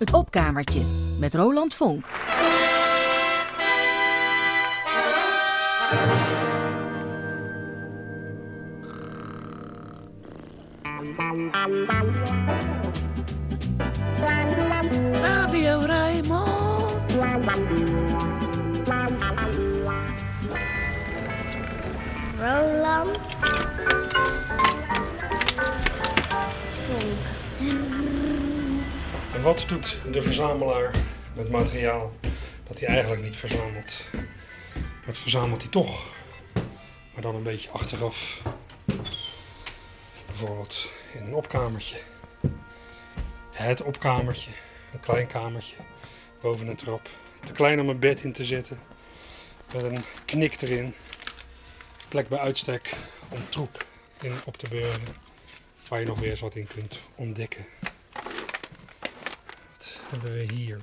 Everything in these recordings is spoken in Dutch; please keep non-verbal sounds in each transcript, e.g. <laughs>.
Het opkamertje met Roland Vonk. Radio Rijnmond. Roland. En wat doet de verzamelaar met materiaal dat hij eigenlijk niet verzamelt? Dat verzamelt hij toch, maar dan een beetje achteraf. Bijvoorbeeld in een opkamertje. Het opkamertje, een klein kamertje boven een trap. Te klein om een bed in te zetten, met een knik erin. Plek bij uitstek om troep in op te beuren, waar je nog weer eens wat in kunt ontdekken. Wat hebben we hier?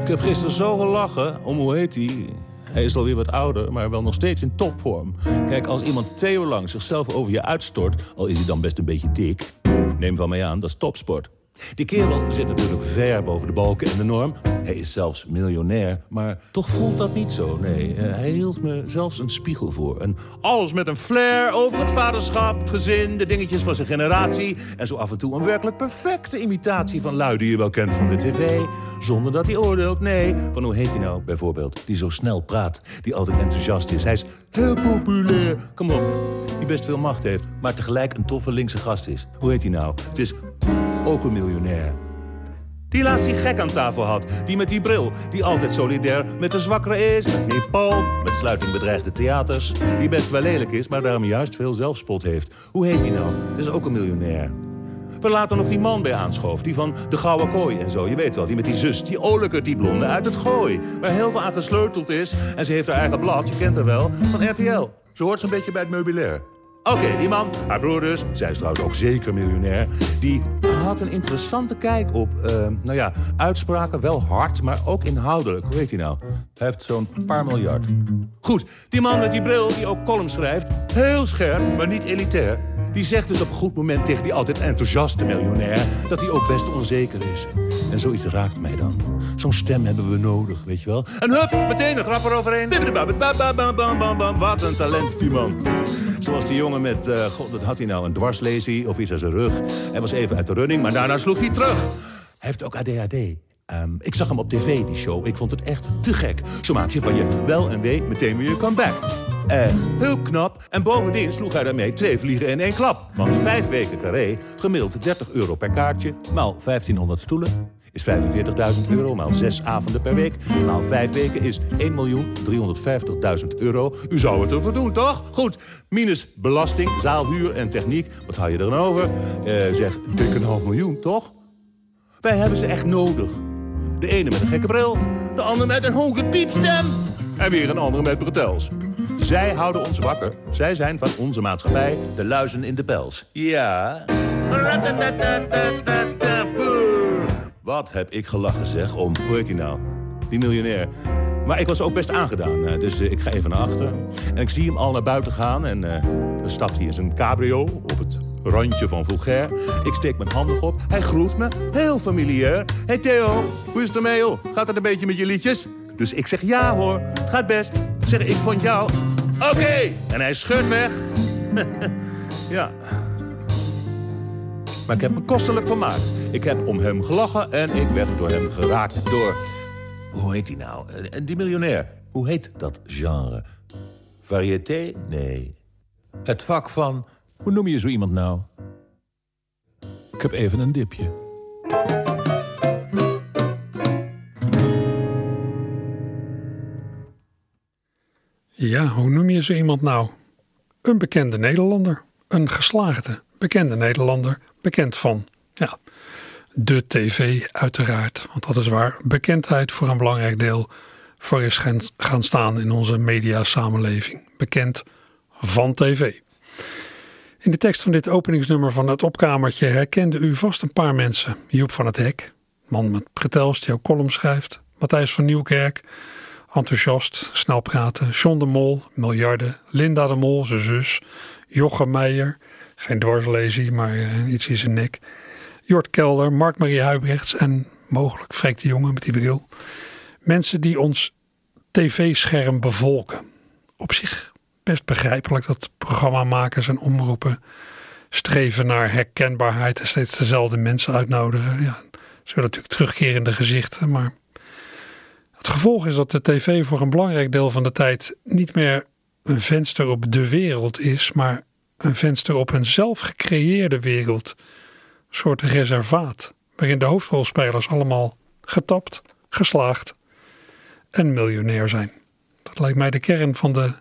Ik heb gisteren zo gelachen om hoe heet hij? Hij is alweer wat ouder, maar wel nog steeds in topvorm. Kijk, als iemand twee lang zichzelf over je uitstort, al is hij dan best een beetje dik, neem van mij aan, dat is topsport. Die kerel zit natuurlijk ver boven de balken en de norm. Hij is zelfs miljonair, maar toch voelt dat niet zo. Nee, eh, hij hield me zelfs een spiegel voor. En alles met een flair over het vaderschap, het gezin, de dingetjes van zijn generatie. En zo af en toe een werkelijk perfecte imitatie van lui die je wel kent van de tv. Zonder dat hij oordeelt, nee. Van hoe heet hij nou bijvoorbeeld? Die zo snel praat, die altijd enthousiast is. Hij is heel populair. Kom op, die best veel macht heeft, maar tegelijk een toffe linkse gast is. Hoe heet hij nou? Het is ook een miljonair. Die laatst die gek aan tafel had, die met die bril, die altijd solidair met de zwakkere is. Meneer Paul, met sluiting bedreigde theaters, die best wel lelijk is, maar daarom juist veel zelfspot heeft. Hoe heet hij nou? Dat is ook een miljonair. We laten nog die man bij aanschoof, die van de Gouden Kooi en zo. Je weet wel, die met die zus, die olijke, die blonde uit het gooi. Waar heel veel aan gesleuteld is. En ze heeft haar eigen blad, je kent haar wel, van RTL. Ze hoort zo'n beetje bij het meubilair. Oké, die man, haar broer dus, zij is trouwens ook zeker miljonair... die had een interessante kijk op, eh, nou ja, uitspraken wel hard... maar ook inhoudelijk. Hoe heet hij nou? Hij heeft zo'n paar miljard. Goed, die man met die bril die ook columns schrijft... heel scherp, maar niet elitair... Die zegt dus op een goed moment tegen die altijd enthousiaste miljonair... dat hij ook best onzeker is. En zoiets raakt mij dan. Zo'n stem hebben we nodig, weet je wel. En hup, meteen een grap eroverheen. Wat een talent, die man. Zoals die jongen met, uh, god, wat had hij nou, een dwarslesie of iets aan zijn rug. Hij was even uit de running, maar daarna sloeg hij terug. Hij heeft ook ADHD. Um, ik zag hem op tv, die show. Ik vond het echt te gek. Zo maak je van je wel en wee meteen weer je comeback. Echt heel knap. En bovendien sloeg hij daarmee twee vliegen in één klap. Want vijf weken carré, gemiddeld 30 euro per kaartje... maal 1500 stoelen, is 45.000 euro, maal zes avonden per week... maal vijf weken is 1.350.000 euro. U zou het ervoor doen, toch? Goed, minus belasting, zaalhuur en techniek. Wat hou je er dan over? Uh, zeg, dik een half miljoen, toch? Wij hebben ze echt nodig. De ene met een gekke bril, de ander met een hoge piepstem... en weer een andere met bretels. Zij houden ons wakker. Zij zijn van onze maatschappij de luizen in de pels. Ja. Wat heb ik gelachen zeg om, hoe heet hij nou? Die miljonair. Maar ik was ook best aangedaan, dus ik ga even naar achter. En ik zie hem al naar buiten gaan en uh, dan stapt hij in zijn cabrio op het randje van vulgair. Ik steek mijn handen op, hij groet me, heel familiair. Hey Theo, hoe is het ermee? Gaat het een beetje met je liedjes? Dus ik zeg ja hoor, het gaat best. Zeg ik vond jou. Oké, en hij scheurt weg. <laughs> ja. Maar ik heb me kostelijk vermaakt. Ik heb om hem gelachen en ik werd door hem geraakt door... Hoe heet hij nou? En die miljonair. Hoe heet dat genre? Variété? Nee. Het vak van... Hoe noem je zo iemand nou? Ik heb even een dipje. Ja, hoe noem je zo iemand nou? Een bekende Nederlander. Een geslaagde, bekende Nederlander. Bekend van, ja, de tv uiteraard. Want dat is waar bekendheid voor een belangrijk deel voor is gaan staan in onze mediasamenleving. Bekend van tv. In de tekst van dit openingsnummer van het opkamertje herkende u vast een paar mensen. Joep van het Hek, man met pretels die ook column schrijft. Matthijs van Nieuwkerk, enthousiast, snel praten. John de Mol, miljarden. Linda de Mol, zijn zus. Jochem Meijer, Geen dwarslezie, maar uh, iets in zijn nek. Jort Kelder, Mark-Marie Huibrechts en mogelijk Freek de Jonge met die bril. Mensen die ons tv-scherm bevolken. Op zich best begrijpelijk dat programmamakers en omroepen streven naar herkenbaarheid en steeds dezelfde mensen uitnodigen. Ja, ze willen natuurlijk terugkerende gezichten, maar het gevolg is dat de tv voor een belangrijk deel van de tijd niet meer een venster op de wereld is, maar een venster op een zelf gecreëerde wereld. Een soort reservaat, waarin de hoofdrolspelers allemaal getapt, geslaagd en miljonair zijn. Dat lijkt mij de kern van de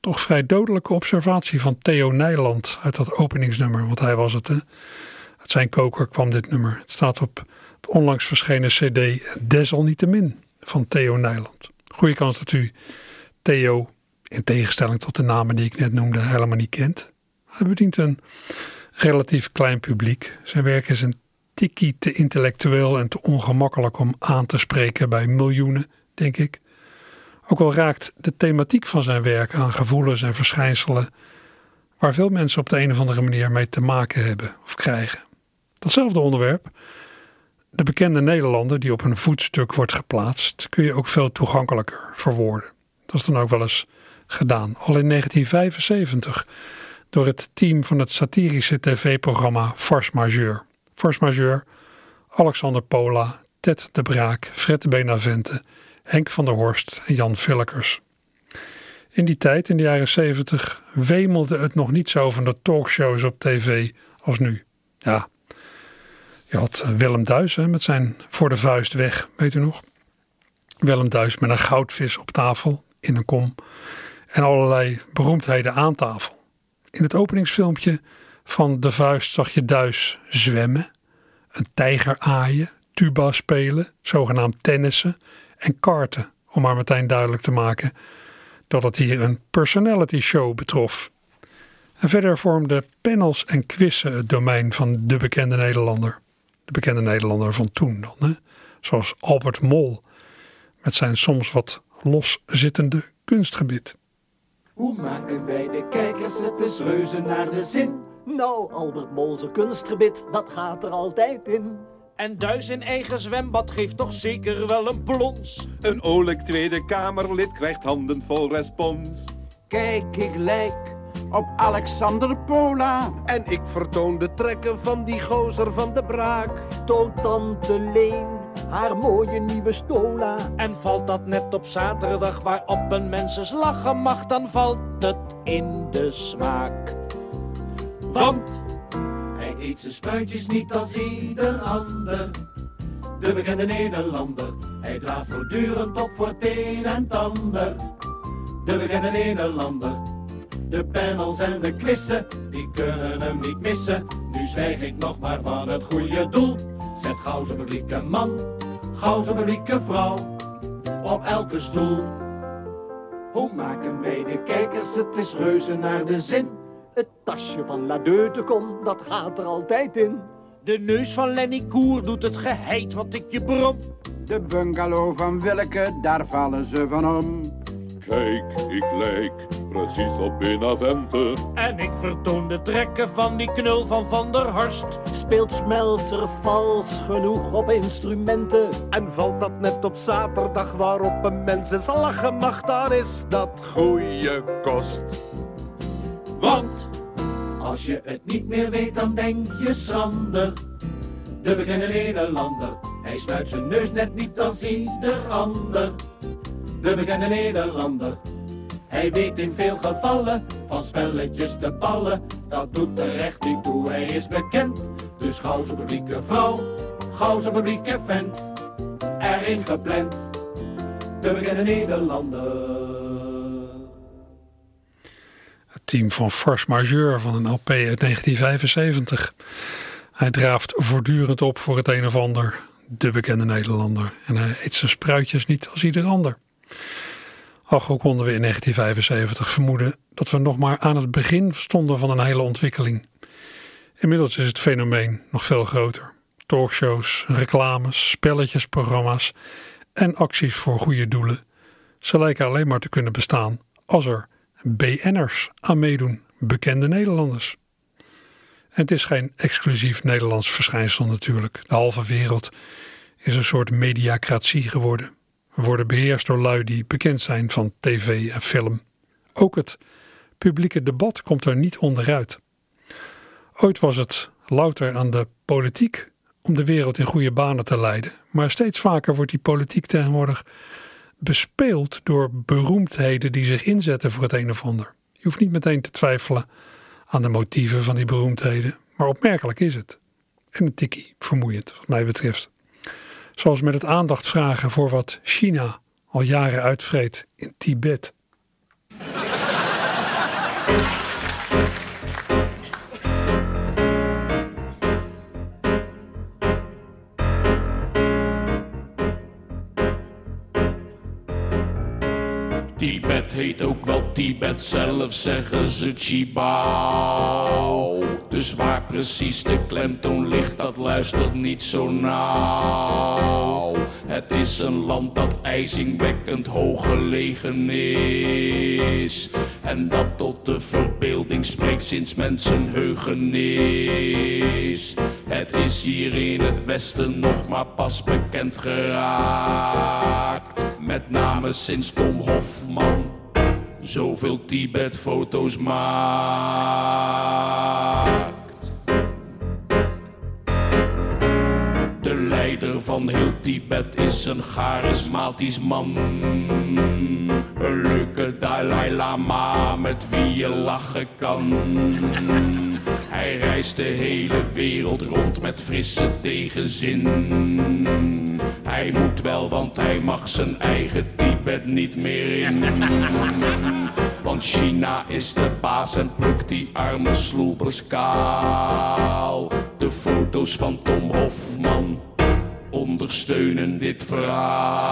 toch vrij dodelijke observatie van Theo Nijland uit dat openingsnummer, want hij was het. Hè? Uit zijn koker kwam dit nummer. Het staat op de onlangs verschenen CD Desalniettemin van Theo Nijland. Goeie kans dat u Theo, in tegenstelling tot de namen die ik net noemde, helemaal niet kent. Hij bedient een relatief klein publiek. Zijn werk is een tikkie te intellectueel en te ongemakkelijk om aan te spreken bij miljoenen, denk ik. Ook al raakt de thematiek van zijn werk aan gevoelens en verschijnselen waar veel mensen op de een of andere manier mee te maken hebben of krijgen. Datzelfde onderwerp, de bekende Nederlander die op een voetstuk wordt geplaatst, kun je ook veel toegankelijker verwoorden. Dat is dan ook wel eens gedaan, al in 1975 door het team van het satirische tv-programma Force Majeur. Force Majeur, Alexander Pola, Ted de Braak, Fred Benavente Henk van der Horst en Jan Villekers. In die tijd, in de jaren 70, wemelde het nog niet zo van de talkshows op tv als nu. Ja, je had Willem Duis met zijn Voor de Vuist weg, weet u nog? Willem Duis met een goudvis op tafel in een kom en allerlei beroemdheden aan tafel. In het openingsfilmpje van De Vuist zag je Duis zwemmen, een tijger aaien, tuba spelen, zogenaamd tennissen en karten, om maar meteen duidelijk te maken dat het hier een personality show betrof. En verder vormden panels en quizzen het domein van de bekende Nederlander. De bekende Nederlander van toen dan, zoals Albert Mol met zijn soms wat loszittende kunstgebied. Hoe maken wij de kijkers het is reuze naar de zin? Nou, Albert Mol's kunstgebit, dat gaat er altijd in. En Duis in eigen zwembad geeft toch zeker wel een plons. Een olijk Tweede Kamerlid krijgt handen vol respons. Kijk, ik lijk op Alexander Pola. En ik vertoon de trekken van die gozer van de braak. Toont tante Leen haar mooie nieuwe stola. En valt dat net op zaterdag waarop een mens lachen mag, dan valt het in de smaak. Want hij eet zijn spuitjes niet als ieder ander. De bekende Nederlander, hij draagt voortdurend op voor het een en het ander. De bekende Nederlander, de panels en de quizzen, die kunnen hem niet missen. Nu zwijg ik nog maar van het goede doel. Zet gauw zijn publieke man, gauw zijn publieke vrouw, op elke stoel. Hoe maken wij de kijkers, het is reuze naar de zin. Het tasje van La Deutecom, dat gaat er altijd in. De neus van Lenny Koer doet het geheid wat ik je brom. De bungalow van Willeke, daar vallen ze van om. Kijk, ik lijk precies op Benavente. En ik vertoon de trekken van die knul van Van der Horst. Speelt Smeltzer vals genoeg op instrumenten. En valt dat net op zaterdag waarop een mens eens lachen mag, dan is dat goeie kost. Want als je het niet meer weet, dan denk je schrander. De bekende Nederlander, hij snuit zijn neus net niet als ieder ander. De bekende Nederlander, hij weet in veel gevallen van spelletjes te ballen. Dat doet er echt niet toe, hij is bekend. Dus gauw zijn publieke vrouw, gauw zijn publieke vent, erin gepland. De bekende Nederlander. team van Force Majeur van een LP uit 1975. Hij draaft voortdurend op voor het een of ander, de bekende Nederlander. En hij eet zijn spruitjes niet als ieder ander. Ook konden we in 1975 vermoeden dat we nog maar aan het begin stonden van een hele ontwikkeling. Inmiddels is het fenomeen nog veel groter. Talkshows, reclames, spelletjesprogramma's en acties voor goede doelen. Ze lijken alleen maar te kunnen bestaan als er BN'ers aan meedoen, bekende Nederlanders. En het is geen exclusief Nederlands verschijnsel natuurlijk. De halve wereld is een soort mediacratie geworden. Worden beheerst door lui die bekend zijn van tv en film. Ook het publieke debat komt er niet onderuit. Ooit was het louter aan de politiek om de wereld in goede banen te leiden. Maar steeds vaker wordt die politiek tegenwoordig bespeeld door beroemdheden die zich inzetten voor het een of ander. Je hoeft niet meteen te twijfelen aan de motieven van die beroemdheden, maar opmerkelijk is het. En een tikkie vermoeiend, wat mij betreft. Zoals met het aandacht vragen voor wat China al jaren uitvreet in Tibet. Tibet heet ook wel Tibet, zelf zeggen ze Chibao. Dus waar precies de klemtoon ligt, dat luistert niet zo nauw. Het is een land dat ijzingwekkend hoog gelegen is. En dat tot de verbeelding spreekt sinds mensenheugenis. Het is hier in het westen nog maar pas bekend geraakt. Met name sinds Tom Hofman zoveel Tibet-foto's maakt. De leider van heel Tibet is een charismatisch man. Een leuke Dalai Lama met wie je lachen kan. Hij reist de hele wereld rond met frisse tegenzin. Hij moet wel, want hij mag zijn eigen Tibet niet meer in. <laughs> Want China is de baas en plukt die arme sloepers kaal. De foto's van Tom Hofman ondersteunen dit verhaal.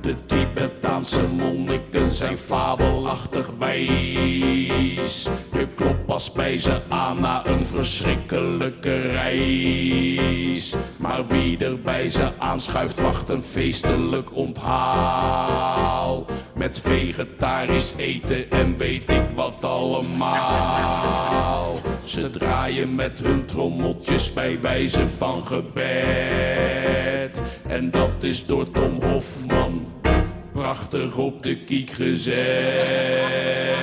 De Tibetaanse monniken zijn fabelachtig wijs. Je klopt pas bij ze aan na een verschrikkelijke reis. Maar wie er bij ze aanschuift, wacht een feestelijk onthaal. Met vegetarisch eten en weet ik wat allemaal. Ze draaien met hun trommeltjes bij wijze van gebed. En dat is door Tom Hofman prachtig op de kiek gezet.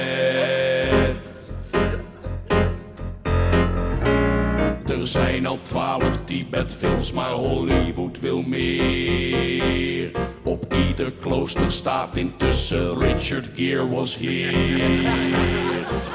Er zijn al twaalf Tibet-films, maar Hollywood wil meer. Op ieder klooster staat intussen Richard Gere was hier.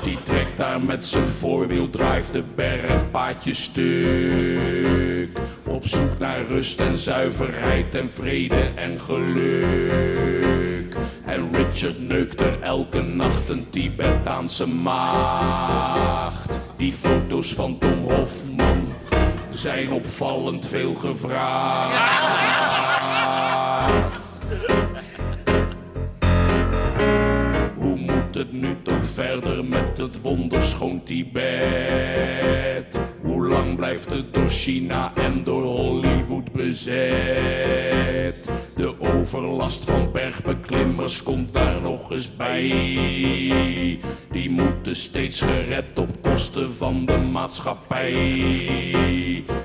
Die trekt daar met zijn voorwieldrive de bergpaadjes stuk. Op zoek naar rust en zuiverheid en vrede en geluk. En Richard neukt er elke nacht een Tibetaanse maagd. Die foto's van Tom Hofman zijn opvallend veel gevraagd. Hoe moet het nu toch verder met het wonderschoon Tibet? Hoe lang blijft het door China en door Hollywood bezet? De overlast van bergbeklimmers komt daar nog eens bij. Die moeten steeds gered op kosten van de maatschappij.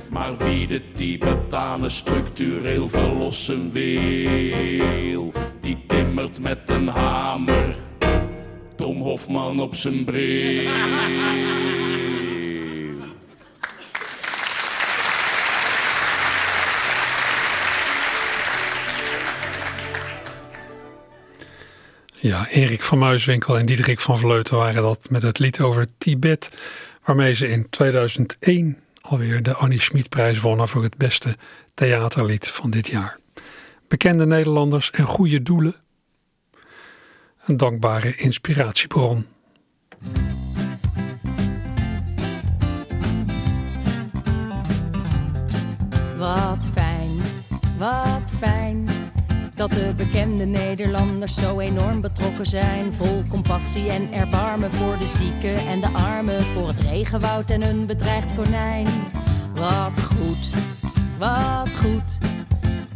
Maar wie de Tibetanen structureel verlossen wil, die timmert met een hamer. Tom Hofman op zijn bril. Ja, Erik van Muiswinkel en Diederik van Vleuten waren dat met het lied over Tibet, waarmee ze in 2001 alweer de Annie Schmid-prijs wonnen voor het beste theaterlied van dit jaar. Bekende Nederlanders en goede doelen. Een dankbare inspiratiebron. Wat fijn, wat fijn. Dat de bekende Nederlanders zo enorm betrokken zijn. Vol compassie en erbarmen voor de zieken en de armen. Voor het regenwoud en een bedreigd konijn. Wat goed, wat goed.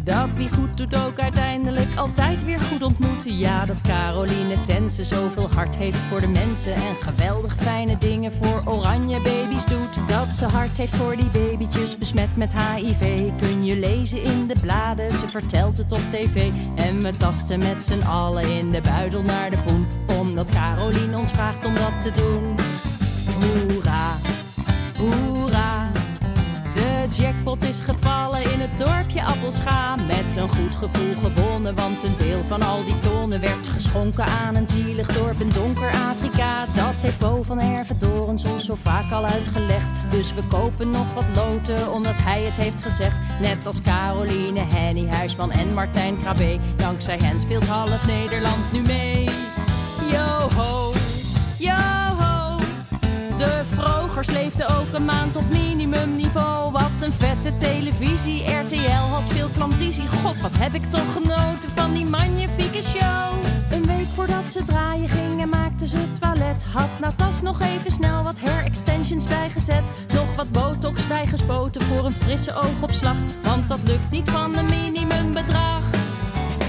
Dat wie goed doet ook uiteindelijk altijd weer goed ontmoet. Ja, dat Caroline Tense zoveel hart heeft voor de mensen. En geweldig fijne dingen voor oranje baby's doet. Dat ze hart heeft voor die babytjes besmet met HIV. Kun je lezen in de bladen, ze vertelt het op tv. En we tasten met z'n allen in de buidel naar de poen. Omdat Caroline ons vraagt om dat te doen. Hoera, hoera. De jackpot is gevallen in het dorpje Appelscha. Met een goed gevoel gewonnen, want een deel van al die tonnen werd geschonken aan een zielig dorp in donker Afrika. Dat heeft Bo van Hervedorens ons zo vaak al uitgelegd. Dus we kopen nog wat loten, omdat hij het heeft gezegd. Net als Caroline, Henny Huisman en Martijn Krabbe. Dankzij hen speelt half Nederland nu mee. Yo ho, vrogers leefden ook een maand op minimumniveau. Wat een vette televisie. RTL had veel klandizie. God, wat heb ik toch genoten van die magnifieke show. Een week voordat ze draaien gingen, maakten ze toilet. Had Natas nog even snel wat hair extensions bijgezet. Nog wat botox bijgespoten voor een frisse oogopslag. Want dat lukt niet van een minimumbedrag.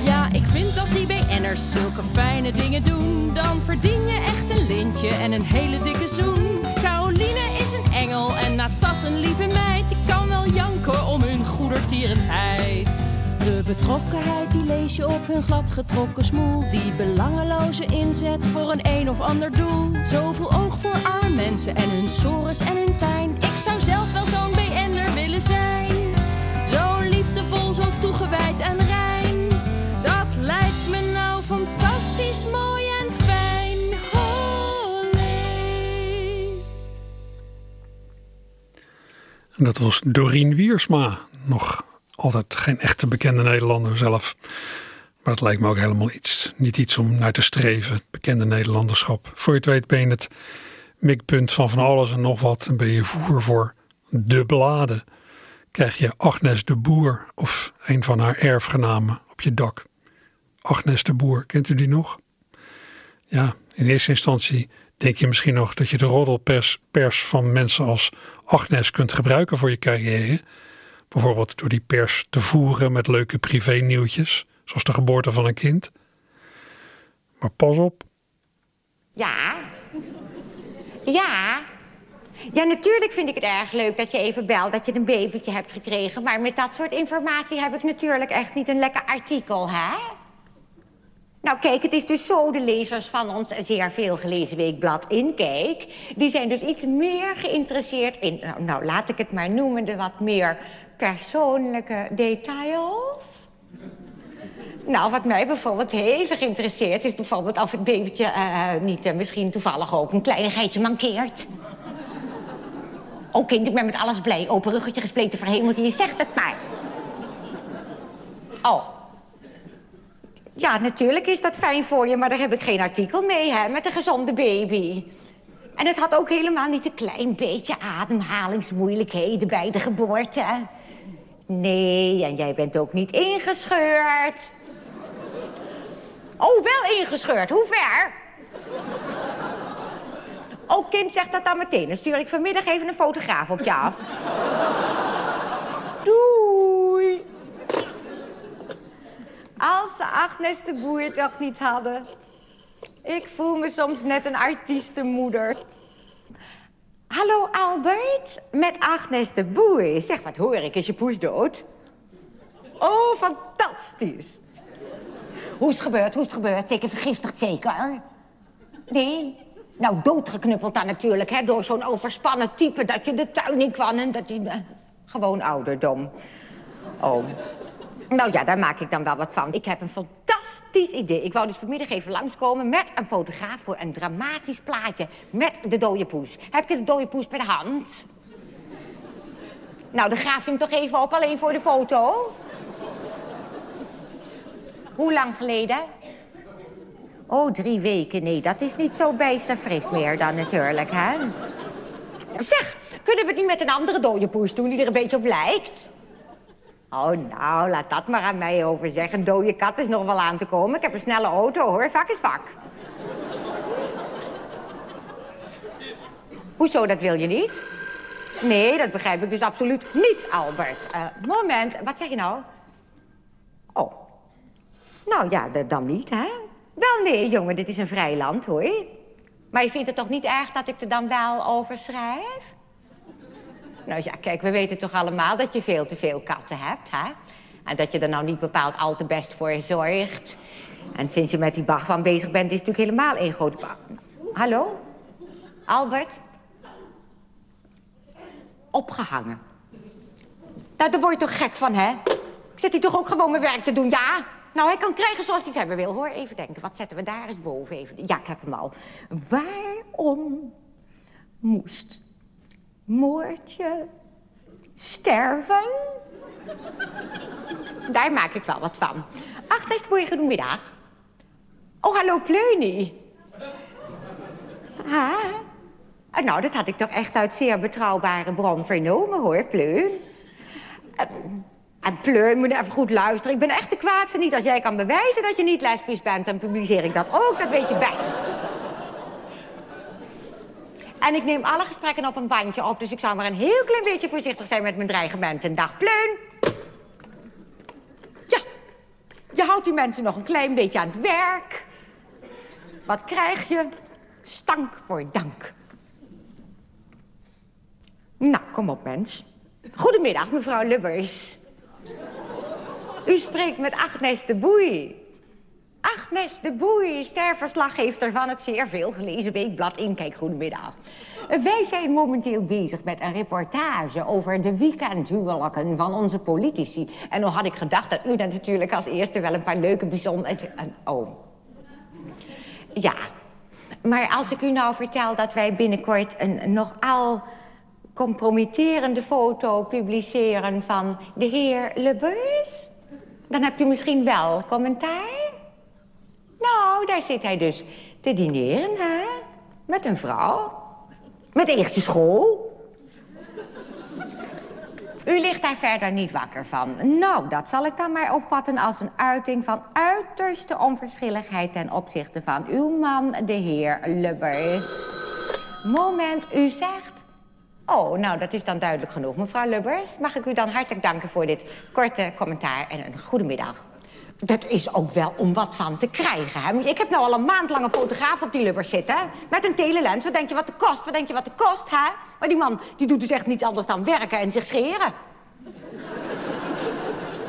Ja, ik vind dat die BN'ers zulke fijne dingen doen. Dan verdien je echt een lintje en een hele dikke zoen. Is een engel en Natas een lieve meid. Ik kan wel janken om hun goedertierendheid. De betrokkenheid die lees je op hun gladgetrokken smoel. Die belangeloze inzet voor een een of ander doel. Zoveel oog voor arme mensen en hun sores en hun pijn. Ik zou zelf wel zo'n BN'er willen zijn. Zo liefdevol, zo toegewijd en rein. Dat lijkt me nou fantastisch mooi En dat was Dorien Wiersma. Nog altijd geen echte bekende Nederlander zelf. Maar dat lijkt me ook helemaal iets. Niet iets om naar te streven. het Bekende Nederlanderschap. Voor je het weet ben je het mikpunt van van alles en nog wat. En ben je voer voor de bladen. Krijg je Agnes de Boer of een van haar erfgenamen op je dak. Agnes de Boer, kent u die nog? Ja, in eerste instantie denk je misschien nog dat je de roddelpers pers van mensen als Agnes kunt gebruiken voor je carrière. Bijvoorbeeld door die pers te voeren met leuke privé-nieuwtjes, zoals de geboorte van een kind. Maar pas op, Ja. Ja. Ja, natuurlijk vind ik het erg leuk dat je even belt dat je een babytje hebt gekregen. Maar met dat soort informatie heb ik natuurlijk echt niet een lekker artikel, hè? Nou, kijk, het is dus zo, de lezers van ons zeer veel gelezen weekblad Inkijk... die zijn dus iets meer geïnteresseerd in, nou, nou laat ik het maar noemen... de wat meer persoonlijke details. Nou, wat mij bijvoorbeeld heel geïnteresseerd is... bijvoorbeeld of het babytje eh, niet eh, misschien toevallig ook een kleinigheidje mankeert. Oh, kind, ik ben met alles blij. Open ruggetje, gespleten verhemelte, je zegt het maar. Oh. Ja, natuurlijk is dat fijn voor je, maar daar heb ik geen artikel mee, hè, met een gezonde baby. En het had ook helemaal niet een klein beetje ademhalingsmoeilijkheden bij de geboorte. Nee, en jij bent ook niet ingescheurd. Oh, wel ingescheurd. Hoe ver? Oh, kind, zeg dat dan meteen. Dan stuur ik vanmiddag even een fotograaf op je af. Doei. Als ze Agnes de Boer toch niet hadden. Ik voel me soms net een artiestenmoeder. Hallo Albert, met Agnes de Boer. Zeg, wat hoor ik, is je poes dood? Oh, fantastisch. Hoe is het gebeurd, hoe is het gebeurd? Zeker vergiftigd, zeker? Nee? Nou, doodgeknuppeld dan natuurlijk, hè, door zo'n overspannen type... dat je de tuin in kwam en dat hij... eh, gewoon ouderdom. Oh. Nou ja, daar maak ik dan wel wat van. Ik heb een fantastisch idee. Ik wou dus vanmiddag even langskomen met een fotograaf... voor een dramatisch plaatje met de dode poes. Heb je de dode poes bij de hand? Nou, dan graaf je hem toch even op, alleen voor de foto. Hoe lang geleden? Oh, drie weken. Nee, dat is niet zo bijster fris meer dan natuurlijk, hè? Zeg, kunnen we het niet met een andere dode poes doen die er een beetje op lijkt? Oh, nou, laat dat maar aan mij over zeggen. Dode kat is nog wel aan te komen. Ik heb een snelle auto, hoor. Vak is vak. Hoezo, dat wil je niet? Nee, dat begrijp ik dus absoluut niet, Albert. Eh, moment, wat zeg je nou? Oh. Nou ja, dan niet, hè? Wel nee, jongen, dit is een vrij land, hoor. Maar je vindt het toch niet erg dat ik er dan wel over schrijf? Nou ja, kijk, we weten toch allemaal dat je veel te veel katten hebt, hè? En dat je er nou niet bepaald al te best voor zorgt. En sinds je met die van bezig bent, is het natuurlijk helemaal één grote... Hallo? Albert? Opgehangen. Nou, daar word je toch gek van, hè? Ik zit hier toch ook gewoon mijn werk te doen, ja? Nou, hij kan krijgen zoals hij het hebben wil, hoor. Even denken, wat zetten we daar eens boven? Even... Ja, ik heb hem al. Waarom moest Moortje sterven? Daar maak ik wel wat van. Agnes de Boer, goedemiddag. Oh, hallo, Pleunie. Ha? Ah, Nou, dat had ik toch echt uit zeer betrouwbare bron vernomen, hoor, Pleun. En- En Pleun, moet even goed luisteren. Ik ben echt de kwaadste niet. Als jij kan bewijzen dat je niet lesbisch bent, dan publiceer ik dat ook. Dat weet je best. En ik neem alle gesprekken op een bandje op, dus ik zou maar een heel klein beetje voorzichtig zijn met mijn dreigementen. Dag, Pleun. Ja, je houdt die mensen nog een klein beetje aan het werk. Wat krijg je? Stank voor dank. Nou, kom op, mens. Goedemiddag, mevrouw Lubbers. U spreekt met Agnes de Boei. Agnes de Boei, sterverslaggeefster van het zeer veel gelezen weekblad Inkijk. Goedemiddag. Wij zijn momenteel bezig met een reportage over de weekendhuwelijken van onze politici. En dan had ik gedacht dat u dan natuurlijk als eerste wel een paar leuke bijzonder... Oh. Ja, maar als ik u nou vertel dat wij binnenkort een nogal compromitterende foto publiceren van de heer Lebeus, dan hebt u misschien wel commentaar? Nou, daar zit hij dus te dineren, hè? Met een vrouw. Met eentje school. U ligt daar verder niet wakker van. Nou, dat zal ik dan maar opvatten als een uiting van uiterste onverschilligheid ten opzichte van uw man, de heer Lubbers. Moment, u zegt. Oh, nou, dat is dan duidelijk genoeg. Mevrouw Lubbers, mag ik u dan hartelijk danken voor dit korte commentaar en een goede middag. Dat is ook wel om wat van te krijgen, hè? Ik heb nou al een maand lang een fotograaf op die Lubbers zitten. Met een telelens. Wat denk je wat het kost? Wat denk je wat het kost, hè? Maar die man, die doet dus echt niets anders dan werken en zich scheren. <laughs>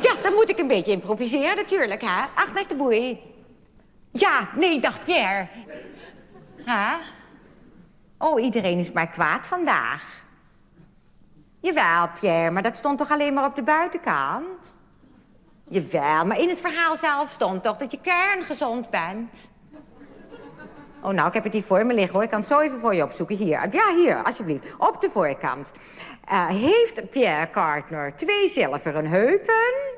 Ja, dan moet ik een beetje improviseren natuurlijk, hè? Agnes de Boei. Ja, nee, dacht Pierre. Hè? Oh, iedereen is maar kwaad vandaag. Jawel, Pierre, maar dat stond toch alleen maar op de buitenkant? Jawel, maar in het verhaal zelf stond toch dat je kerngezond bent? Oh, nou, ik heb het hier voor me liggen, hoor. Ik kan het zo even voor je opzoeken. Hier, ja, hier, alsjeblieft. Op de voorkant. Eh, heeft Pierre Cartner twee zilveren heupen?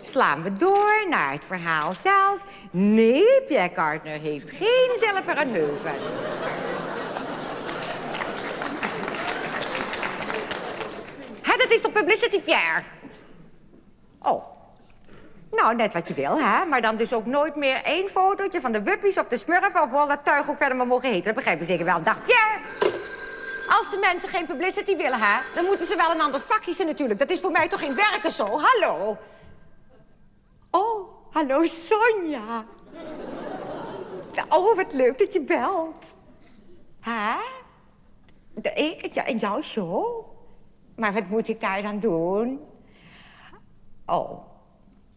Slaan we door naar het verhaal zelf. Nee, Pierre Cartner heeft geen zilveren heupen. Dat is toch publicity, Pierre? Oh. Nou, net wat je wil, hè? Maar dan dus ook nooit meer één fotootje van de wuppies of de smurfen... of wel dat tuig ook verder maar mogen heten. Dat begrijp je zeker wel. Dag, Pierre! Als de mensen geen publicity willen, hè... dan moeten ze wel een ander vak kiezen natuurlijk. Dat is voor mij toch geen werken zo? Hallo? Oh, hallo Sonja. Oh, wat leuk dat je belt. Hè? Ik, ja, in jouw show? Maar wat moet ik daar dan doen? Oh.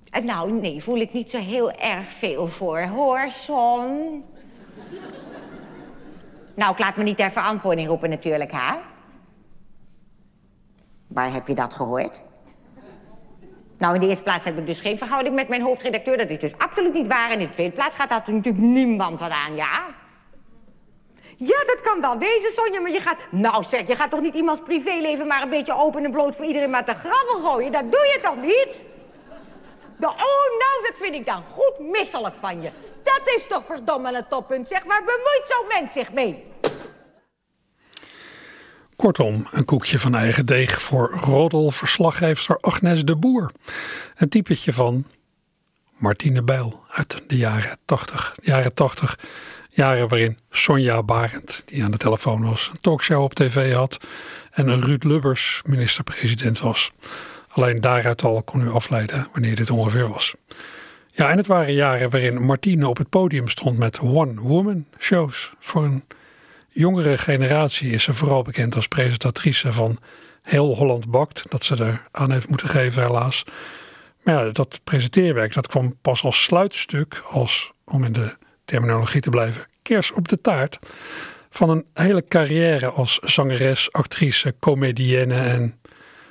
Eh, Nou, nee, voel ik niet zo heel erg veel voor, hoor, Son. Nou, ik laat me niet ter verantwoording roepen natuurlijk, hè? Waar heb je dat gehoord? Nou, in de eerste plaats heb ik dus geen verhouding met mijn hoofdredacteur. Dat is dus absoluut niet waar. En in de tweede plaats gaat dat natuurlijk niemand wat aan, ja? Ja, dat kan wel wezen, Sonja, maar je gaat... Nou zeg, je gaat toch niet iemands privéleven maar een beetje open en bloot voor iedereen maar te grabbel gooien? Dat doe je toch niet? De, oh, nou, dat vind ik dan goed misselijk van je. Dat is toch verdomme het toppunt, zeg. Waar bemoeit zo'n mens zich mee? Kortom, een koekje van eigen deeg voor roddelverslaggeefster Agnes de Boer. Een typetje van Martine Bijl uit de jaren 80. Jaren 80, jaren waarin Sonja Barend, die aan de telefoon was, een talkshow op tv had en een Ruud Lubbers minister-president was. Alleen daaruit al kon u afleiden wanneer dit ongeveer was. Ja, en het waren jaren waarin Martine op het podium stond met one-woman shows. Voor een jongere generatie is ze vooral bekend als presentatrice van Heel Holland Bakt. Dat ze er aan heeft moeten geven helaas. Maar ja, dat presenteerwerk dat kwam pas als sluitstuk, als, om in de terminologie te blijven, kers op de taart. Van een hele carrière als zangeres, actrice, comedienne en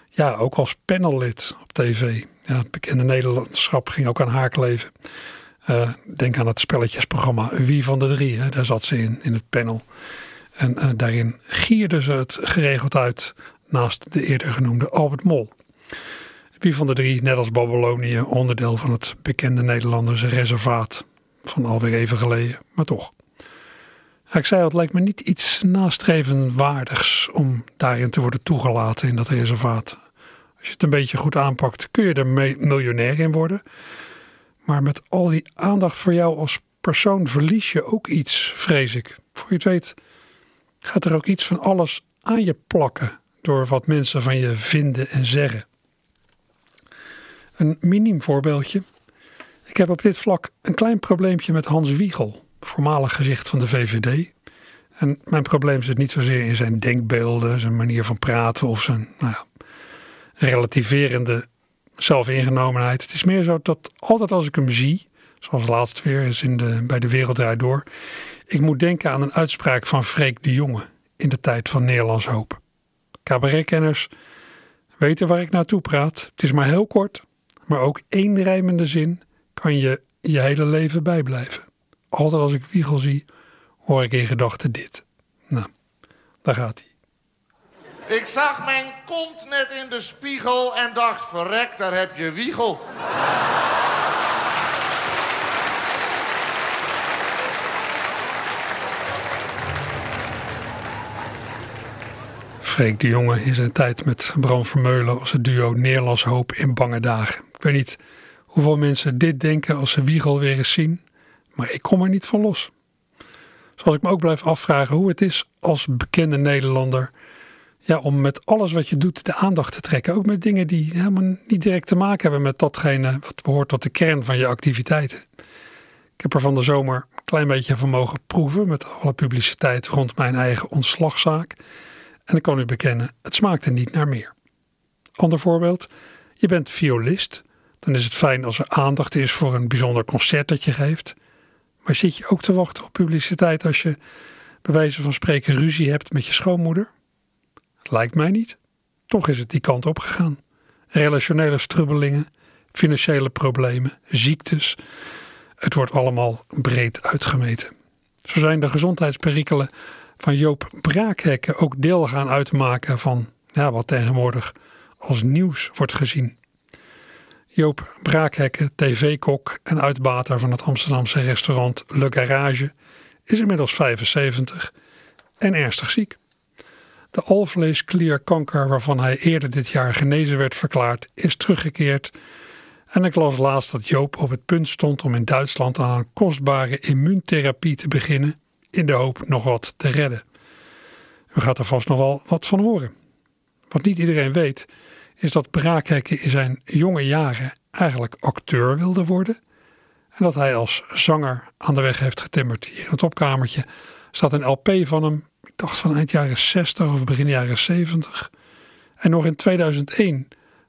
ja, ook als panellid op tv. Ja, het bekende Nederlandschap ging ook aan haar kleven. Uh, denk aan het spelletjesprogramma Wie van de Drie, hè, daar zat ze in, in het panel. En uh, daarin gierde ze het geregeld uit naast de eerder genoemde Albert Mol. Wie van de drie, net als Babylonië, onderdeel van het bekende Nederlandse reservaat van alweer even geleden, maar toch. Ik zei het lijkt me niet iets nastrevenwaardigs om daarin te worden toegelaten in dat reservaat. Als je het een beetje goed aanpakt, kun je er miljonair in worden. Maar met al die aandacht voor jou als persoon verlies je ook iets, vrees ik. Voor je het weet gaat er ook iets van alles aan je plakken door wat mensen van je vinden en zeggen. Een miniem voorbeeldje. Ik heb op dit vlak een klein probleempje met Hans Wiegel, voormalig gezicht van de VVD. En mijn probleem zit niet zozeer in zijn denkbeelden, zijn manier van praten of zijn nou ja, relativerende zelfingenomenheid. Het is meer zo dat altijd als ik hem zie, zoals laatst weer is in de, bij de Wereld Door, ik moet denken aan een uitspraak van Freek de Jonge in de tijd van Nederlands Hoop. Cabaretkenners weten waar ik naartoe praat. Het is maar heel kort, maar ook één rijmende zin kan je je hele leven bijblijven. Altijd als ik Wiegel zie, hoor ik in gedachten dit. Nou, daar gaat hij. Ik zag mijn kont net in de spiegel en dacht, verrek, daar heb je Wiegel. Freek de Jonge in zijn tijd met Bram Vermeulen als het duo Nederlands Hoop in bange dagen. Ik weet niet hoeveel mensen dit denken als ze Wiegel weer eens zien, maar ik kom er niet van los. Zoals ik me ook blijf afvragen hoe het is als bekende Nederlander ja, om met alles wat je doet de aandacht te trekken. Ook met dingen die helemaal niet direct te maken hebben met datgene wat behoort tot de kern van je activiteiten. Ik heb er van de zomer een klein beetje van mogen proeven met alle publiciteit rond mijn eigen ontslagzaak. En ik kan u bekennen, het smaakte niet naar meer. Ander voorbeeld, je bent violist. Dan is het fijn als er aandacht is voor een bijzonder concert dat je geeft. Maar zit je ook te wachten op publiciteit als je bij wijze van spreken ruzie hebt met je schoonmoeder? Lijkt mij niet. Toch is het die kant op gegaan. Relationele strubbelingen, financiële problemen, ziektes. Het wordt allemaal breed uitgemeten. Zo zijn de gezondheidsperikelen van Joop Braakhekken ook deel gaan uitmaken van ja, wat tegenwoordig als nieuws wordt gezien. Joop Braakhekken, tv-kok en uitbater van het Amsterdamse restaurant Le Garage, is inmiddels 75 en ernstig ziek. De alvleesklierkanker waarvan hij eerder dit jaar genezen werd verklaard, is teruggekeerd. En ik las laatst dat Joop op het punt stond om in Duitsland aan een kostbare immuuntherapie te beginnen in de hoop nog wat te redden. U gaat er vast nog wel wat van horen. Wat niet iedereen weet, is dat Braakhekken in zijn jonge jaren eigenlijk acteur wilde worden. En dat hij als zanger aan de weg heeft getimmerd. Hier in het opkamertje staat een LP van hem, ik dacht van eind jaren 60 of begin jaren 70. En nog in 2001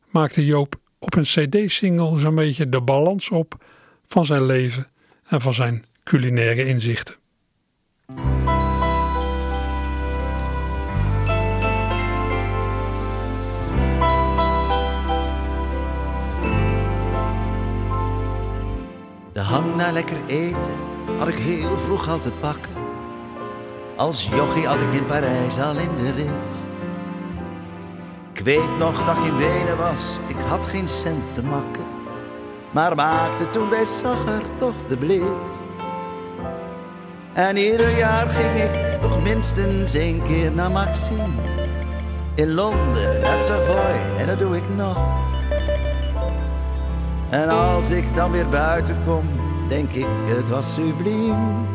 maakte Joop op een CD-single zo'n beetje de balans op van zijn leven en van zijn culinaire inzichten. De hang naar lekker eten had ik heel vroeg al te pakken. Als jochie had ik in Parijs al in de rit. Ik weet nog dat ik in Wenen was, ik had geen cent te makken. Maar maakte toen bij Sacher toch de blit. En ieder jaar ging ik toch minstens één keer naar Maxime. In Londen, naar Savoy, en dat doe ik nog. En als ik dan weer buiten kom, denk ik het was subliem.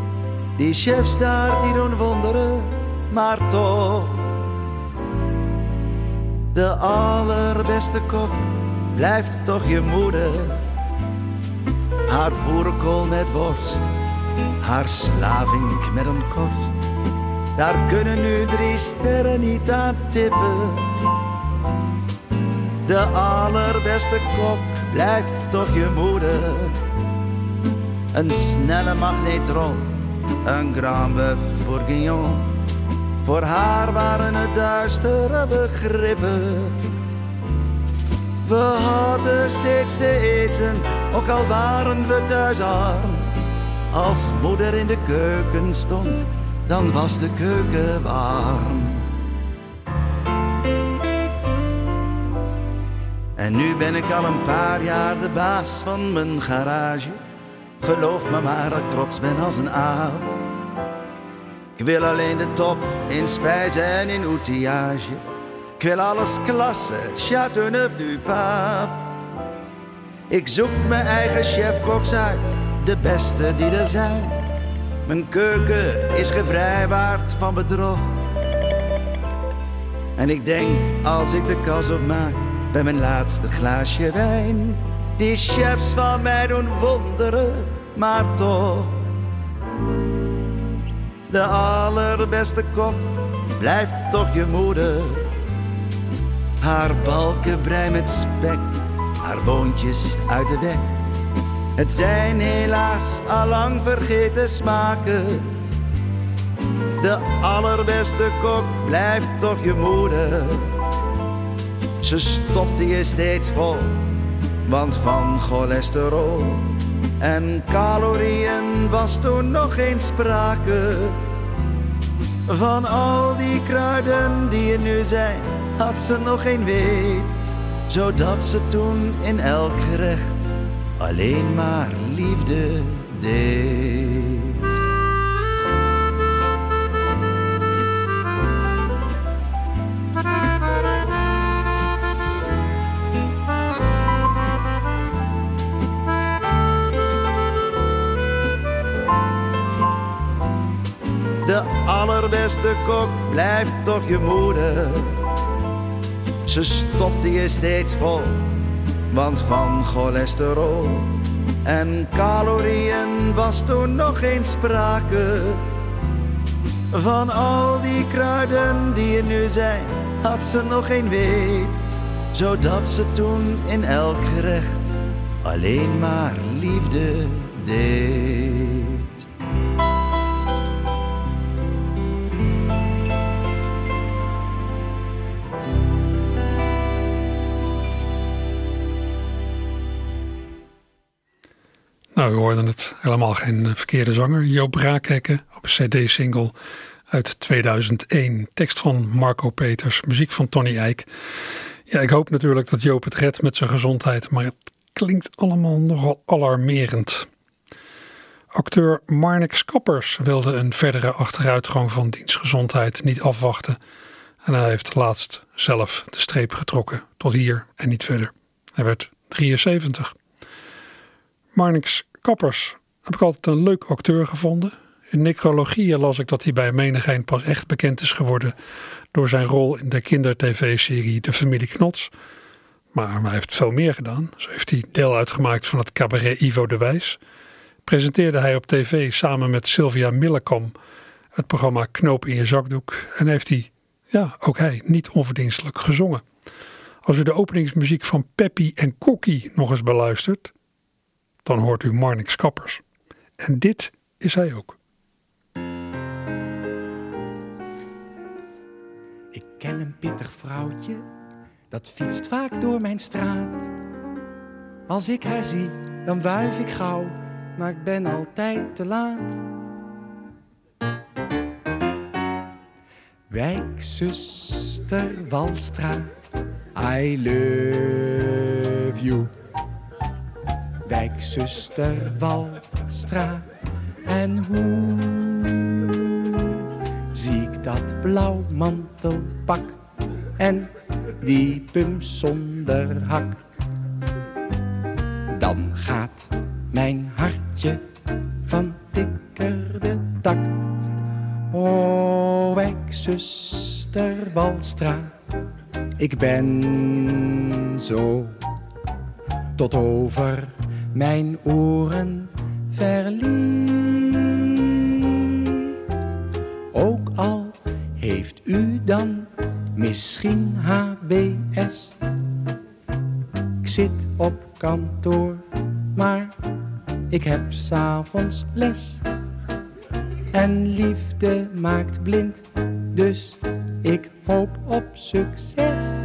Die chefs daar die doen wonderen, maar toch. De allerbeste kok blijft toch je moeder. Haar boerenkool met worst, haar slavink met een korst. Daar kunnen nu drie sterren niet aan tippen. De allerbeste kok blijft toch je moeder. Een snelle magnetron, een Grand Boeuf Bourguignon. Voor haar waren het duistere begrippen. We hadden steeds te eten, ook al waren we thuis arm. Als moeder in de keuken stond, dan was de keuken warm. En nu ben ik al een paar jaar de baas van mijn garage. Geloof me maar dat ik trots ben als een aap. Ik wil alleen de top in spijzen en in outillage. Ik wil alles klasse, Chateauneuf du Pape. Ik zoek mijn eigen chefkoks uit, de beste die er zijn. Mijn keuken is gevrijwaard van bedrog. En ik denk als ik de kas opmaak bij mijn laatste glaasje wijn. Die chefs van mij doen wonderen, maar toch. De allerbeste kok blijft toch je moeder. Haar balkenbrei met spek, haar boontjes uit de weg. Het zijn helaas allang vergeten smaken. De allerbeste kok blijft toch je moeder. Ze stopte je steeds vol, want van cholesterol en calorieën was toen nog geen sprake. Van al die kruiden die er nu zijn, had ze nog geen weet. Zodat ze toen in elk gerecht alleen maar liefde deed. Allerbeste kok blijft toch je moeder. Ze stopte je steeds vol, want van cholesterol en calorieën was toen nog geen sprake. Van al die kruiden die er nu zijn, had ze nog geen weet. Zodat ze toen in elk gerecht alleen maar liefde deed. Nou, we hoorden het helemaal geen eh, verkeerde zanger. Joop Braakhekken op een cd-single uit 2001. Tekst van Marco Peters, muziek van Tony Eijk. Ja, ik hoop natuurlijk dat Joop het redt met zijn gezondheid, maar het klinkt allemaal nogal alarmerend. Acteur Marnix Kappers wilde een verdere achteruitgang van dienstgezondheid niet afwachten. En hij heeft laatst zelf de streep getrokken tot hier en niet verder. Hij werd 73. Marnix Kappers heb ik altijd een leuk acteur gevonden. In necrologieën las ik hij bij menigeen pas echt bekend is geworden door zijn rol in de kindertv-serie De Familie Knots. Maar hij heeft veel meer gedaan. Zo heeft hij deel uitgemaakt van het cabaret Ivo de Wijs. Presenteerde hij op tv samen met Sylvia Millekam het programma Knoop in je zakdoek. En heeft hij, ja, ook hij, niet onverdienstelijk gezongen. Als u de openingsmuziek van Peppy en Kokkie nog eens beluistert, dan hoort u Marnix Kappers. En dit is hij ook. Ik ken een pittig vrouwtje, dat fietst vaak door mijn straat. Als ik haar zie, dan wuif ik gauw, maar ik ben altijd te laat. Wijkzuster Walstra, I love you. Wijkzuster Walstra, en hoe zie ik dat blauw mantelpak en die pump zonder hak. Dan gaat mijn hartje van dikker de dak. O, wijkzuster Walstra, ik ben zo tot over mijn oren verliefd. Ook al heeft u dan misschien HBS. Ik zit op kantoor, maar ik heb s'avonds les. En liefde maakt blind, dus ik hoop op succes.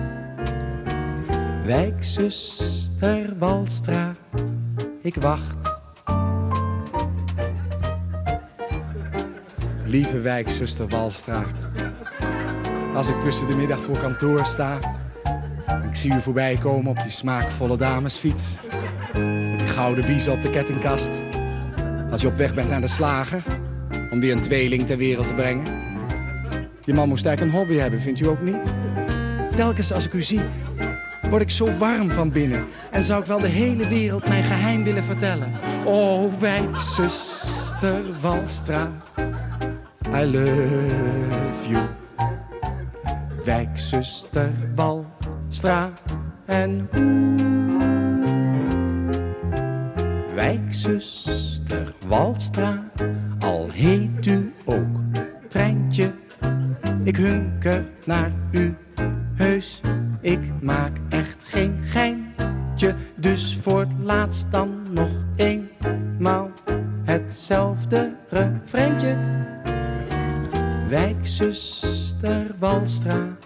Wijkzuster Walstra, ik wacht. Lieve wijkzuster Walstra, als ik tussen de middag voor kantoor sta, ik zie u voorbij komen op die smaakvolle damesfiets, met die gouden biezen op de kettingkast. Als je op weg bent naar de slager, om weer een tweeling ter wereld te brengen. Je man moest eigenlijk een hobby hebben, vindt u ook niet? Telkens als ik u zie, word ik zo warm van binnen. En zou ik wel de hele wereld mijn geheim willen vertellen. Oh, wijkzuster Walstra, I love you. Wijkzuster Walstra en Wijkzuster Walstra, al heet u ook Treintje. Ik hunker naar u, heus, ik maak echt geen Dus voor het laatst dan nog eenmaal hetzelfde refreintje. Wijkzuster Walstra,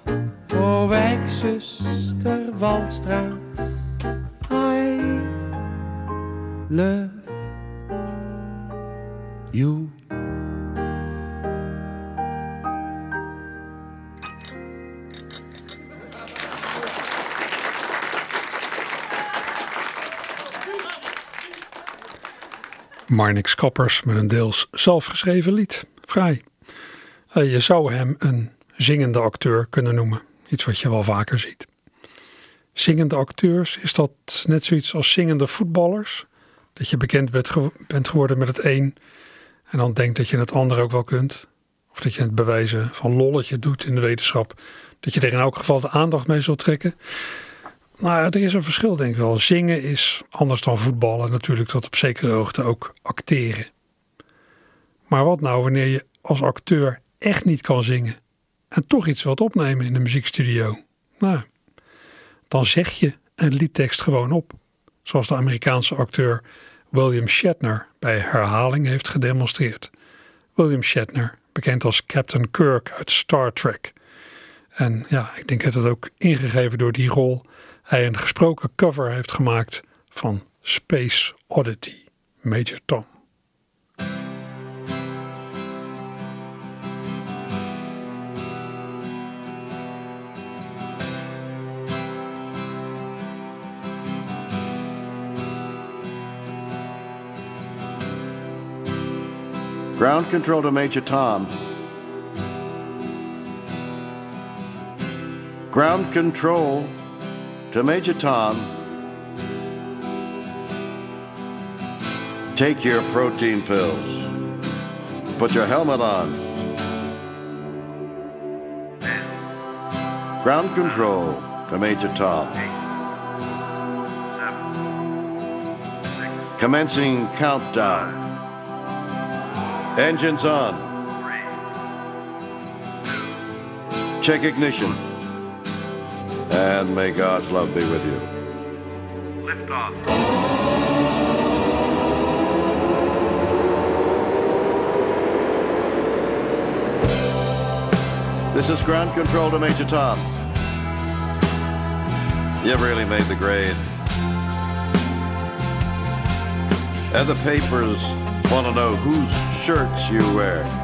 oh wijkzuster Walstra, I love you. Marnix Kappers met een deels zelfgeschreven lied. Fraai. Eh, je zou hem een zingende acteur kunnen noemen. Iets wat je wel vaker ziet. Zingende acteurs, is dat net zoiets als zingende voetballers? Dat je bekend bent, ge bent geworden met het een en dan denkt dat je het ander ook wel kunt? Of dat je het bewijzen van lolletje doet in de wetenschap, dat je er in elk geval de aandacht mee zult trekken? Nou, er is een verschil denk ik wel. Zingen is anders dan voetballen natuurlijk tot op zekere hoogte ook acteren. Maar wat nou wanneer je als acteur echt niet kan zingen en toch iets wilt opnemen in de muziekstudio? Nou, dan zeg je een liedtekst gewoon op. Zoals de Amerikaanse acteur William Shatner bij herhaling heeft gedemonstreerd. William Shatner, bekend als Captain Kirk uit Star Trek. En ja, ik denk dat het ook ingegeven door die rol hij een gesproken cover heeft gemaakt van Space Oddity, Major Tom. Ground control to Major Tom. Ground control to Major Tom. Take your protein pills. Put your helmet on. Ground control to Major Tom. Commencing countdown. Engines on. Check ignition. And may God's love be with you. Lift off. This is ground control to Major Tom. You've really made the grade. And the papers want to know whose shirts you wear.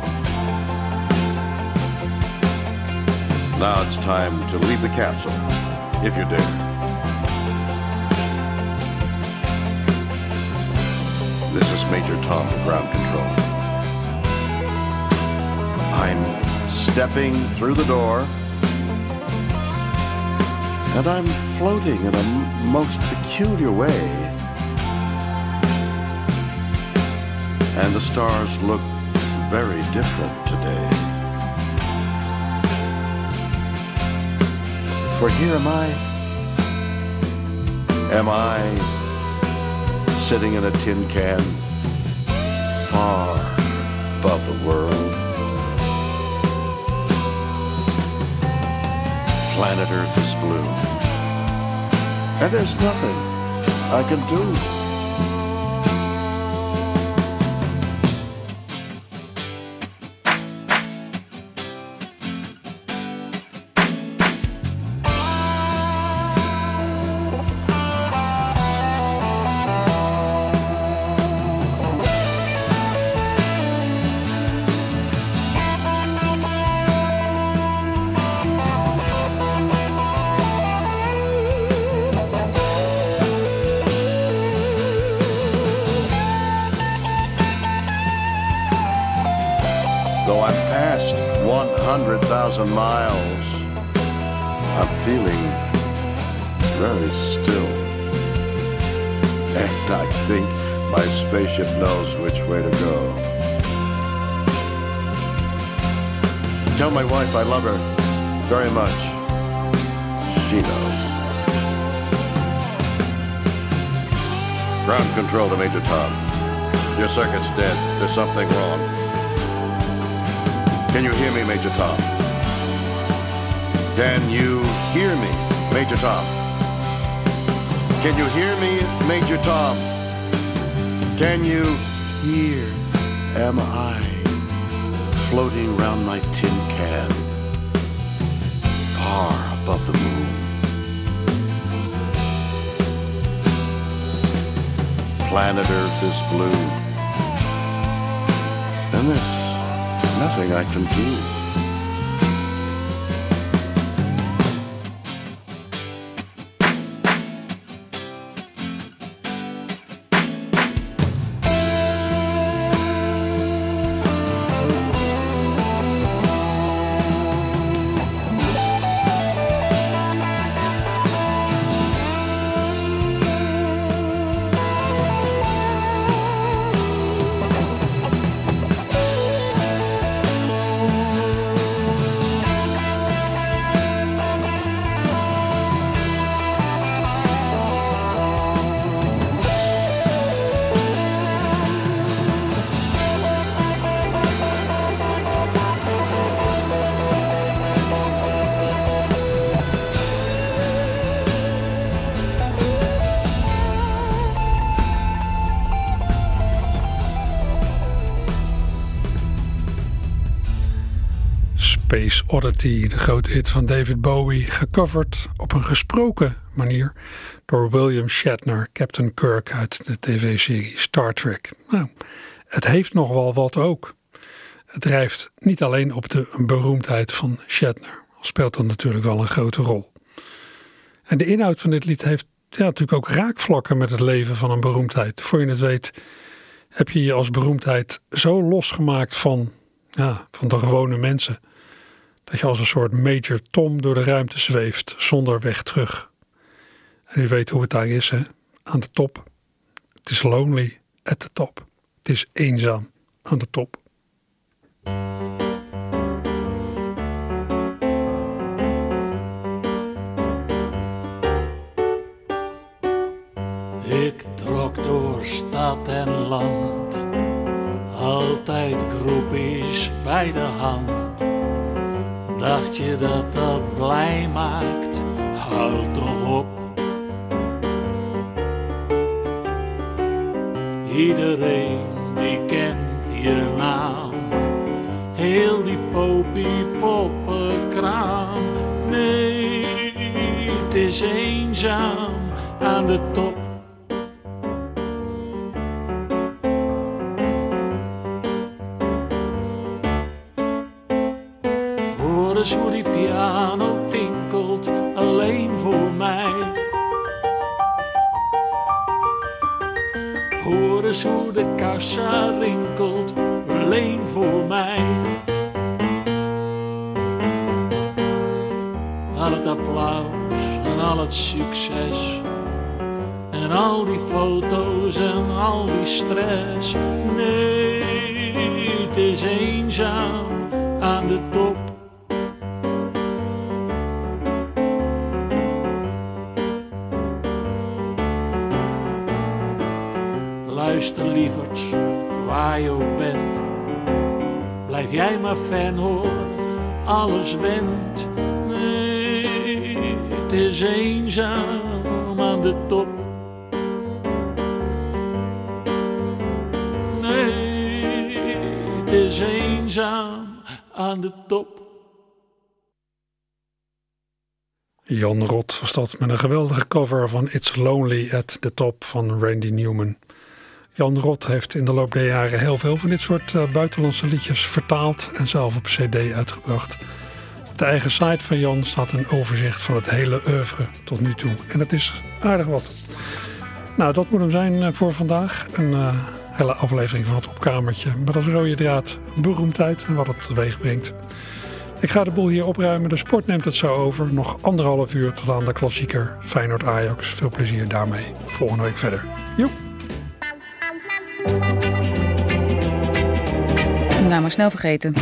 Now it's time to leave the capsule, if you dare. This is Major Tom, ground control. I'm stepping through the door, and I'm floating in a most peculiar way. And the stars look very different today. For here am I. Am I sitting in a tin can, far above the world. Planet Earth is blue, and there's nothing I can do. 100,000 miles, I'm feeling very still. And I think my spaceship knows which way to go. Tell my wife I love her very much. She knows. Ground control to Major Tom. Your circuit's dead. There's something wrong. Can you hear me, Major Tom? Can you hear me, Major Tom? Can you hear me, Major Tom? Can you hear? Am I floating round my tin can, far above the moon? Planet Earth is blue, and there's nothing I can do. Oddity, de grote hit van David Bowie, gecoverd op een gesproken manier door William Shatner, Captain Kirk uit de tv-serie Star Trek. Nou, het heeft nog wel wat ook. Het drijft niet alleen op de beroemdheid van Shatner, al speelt dat natuurlijk wel een grote rol. En de inhoud van dit lied heeft ja, natuurlijk ook raakvlakken met het leven van een beroemdheid. Voor je het weet heb je je als beroemdheid zo losgemaakt van, ja, van de gewone mensen dat je als een soort Major Tom door de ruimte zweeft zonder weg terug. En u weet hoe het daar is, hè? Aan de top. Het is lonely at the top. Het is eenzaam aan de top. Ik trok door stad en land, altijd groepjes bij de hand. Dacht je dat dat blij maakt? Houd toch op. Iedereen die kent je naam, heel die popie poppenkraam. Nee, het is eenzaam aan de top. Eens hoe die piano tinkelt, alleen voor mij. Hoor eens hoe de kassa rinkelt, alleen voor mij. Al het applaus en al het succes. En al die foto's en al die stress. Nee, het is eenzaam aan de top. Luister lieverds, waar je ook bent. Blijf jij maar fan hoor, alles went. Nee, het is eenzaam aan de top. Nee, het is eenzaam aan de top. Jan Rot was met een geweldige cover van It's Lonely at the Top van Randy Newman. Jan Rot heeft in de loop der jaren heel veel van dit soort uh, buitenlandse liedjes vertaald en zelf op cd uitgebracht. Op de eigen site van Jan staat een overzicht van het hele oeuvre tot nu toe. En dat is aardig wat. Nou, dat moet hem zijn eh, voor vandaag. Een uh, hele aflevering van het opkamertje. Met als rode draad beroemdheid en wat het teweeg brengt. Ik ga de boel hier opruimen. De sport neemt het zo over. Nog anderhalf uur tot aan de klassieker Feyenoord-Ajax. Veel plezier daarmee. Volgende week verder. Joep. Nou, maar snel vergeten.